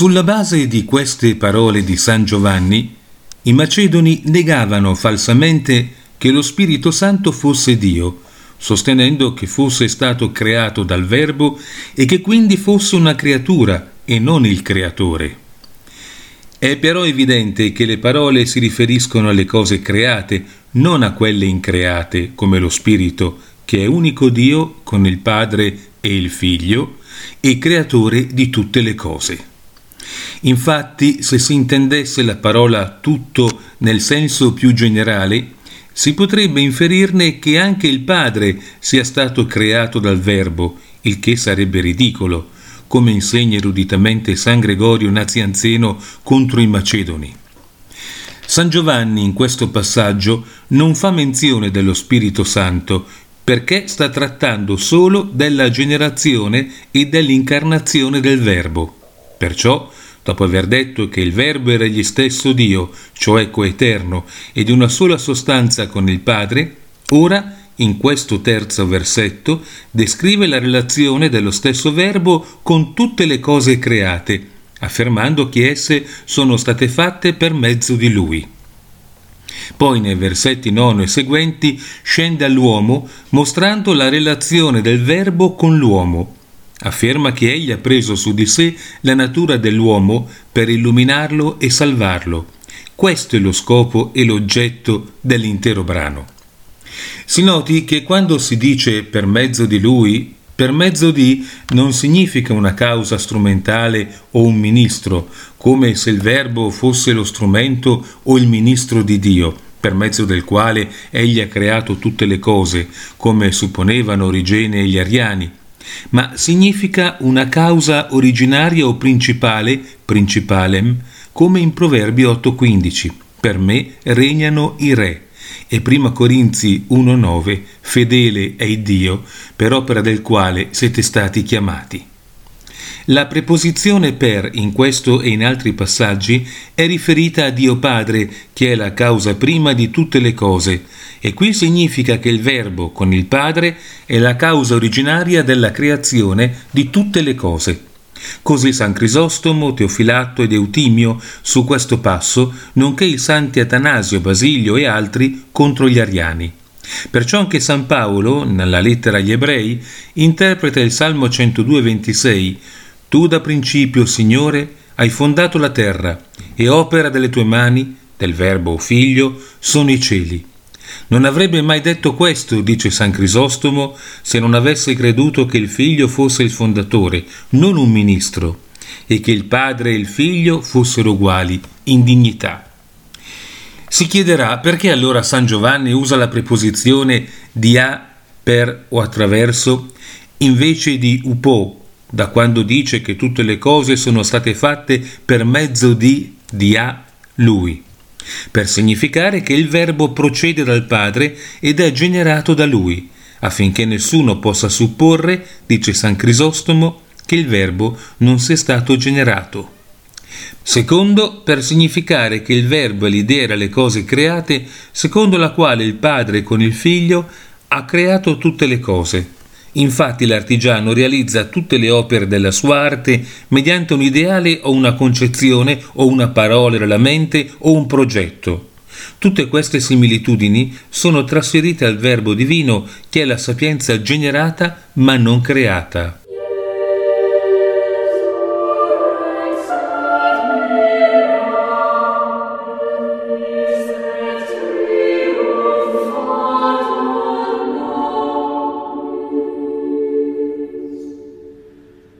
Sulla base di queste parole di San Giovanni, i Macedoni negavano falsamente che lo Spirito Santo fosse Dio, sostenendo che fosse stato creato dal Verbo e che quindi fosse una creatura e non il creatore. È però evidente che le parole si riferiscono alle cose create, non a quelle increate, come lo Spirito, che è unico Dio con il Padre e il Figlio, e creatore di tutte le cose. Infatti, se si intendesse la parola tutto nel senso più generale, si potrebbe inferirne che anche il Padre sia stato creato dal Verbo, il che sarebbe ridicolo, come insegna eruditamente San Gregorio Nazianzeno contro i Macedoni. San Giovanni in questo passaggio non fa menzione dello Spirito Santo, perché sta trattando solo della generazione e dell'incarnazione del Verbo. Perciò dopo aver detto che il Verbo era egli stesso Dio, cioè coeterno, e di una sola sostanza con il Padre, ora, in questo terzo versetto, descrive la relazione dello stesso Verbo con tutte le cose create, affermando che esse sono state fatte per mezzo di Lui. Poi nei versetti 9 e seguenti scende all'uomo mostrando la relazione del Verbo con l'uomo, Afferma che egli ha preso su di sé la natura dell'uomo per illuminarlo e salvarlo. Questo è lo scopo e l'oggetto dell'intero brano. Si noti che quando si dice per mezzo di lui, per mezzo di non significa una causa strumentale o un ministro, come se il verbo fosse lo strumento o il ministro di Dio, per mezzo del quale egli ha creato tutte le cose, come supponevano Origene e gli ariani, ma significa una causa originaria o principale, principalem, come in Proverbi 8:15. Per me regnano i re. E 1 Corinzi 1:9, fedele è Dio, per opera del quale siete stati chiamati. La preposizione per in questo e in altri passaggi è riferita a Dio Padre, che è la causa prima di tutte le cose, e qui significa che il Verbo con il Padre è la causa originaria della creazione di tutte le cose. Così San Crisostomo, Teofilatto ed Eutimio su questo passo, nonché i santi Atanasio, Basilio e altri contro gli ariani. Perciò anche San Paolo, nella lettera agli ebrei, interpreta il Salmo 102,26 tu da principio, Signore, hai fondato la terra e opera delle tue mani, del Verbo Figlio, sono i cieli. Non avrebbe mai detto questo, dice San Crisostomo, se non avesse creduto che il Figlio fosse il fondatore, non un ministro, e che il Padre e il Figlio fossero uguali in dignità. Si chiederà perché allora San Giovanni usa la preposizione di a per o attraverso invece di upo da quando dice che tutte le cose sono state fatte per mezzo di, di a lui, per significare che il Verbo procede dal Padre ed è generato da lui, affinché nessuno possa supporre, dice San Crisostomo, che il Verbo non sia stato generato. Secondo, per significare che il Verbo è l'idea delle cose create, secondo la quale il Padre con il Figlio ha creato tutte le cose Infatti l'artigiano realizza tutte le opere della sua arte mediante un ideale o una concezione o una parola della mente o un progetto. Tutte queste similitudini sono trasferite al Verbo divino che è la sapienza generata ma non creata.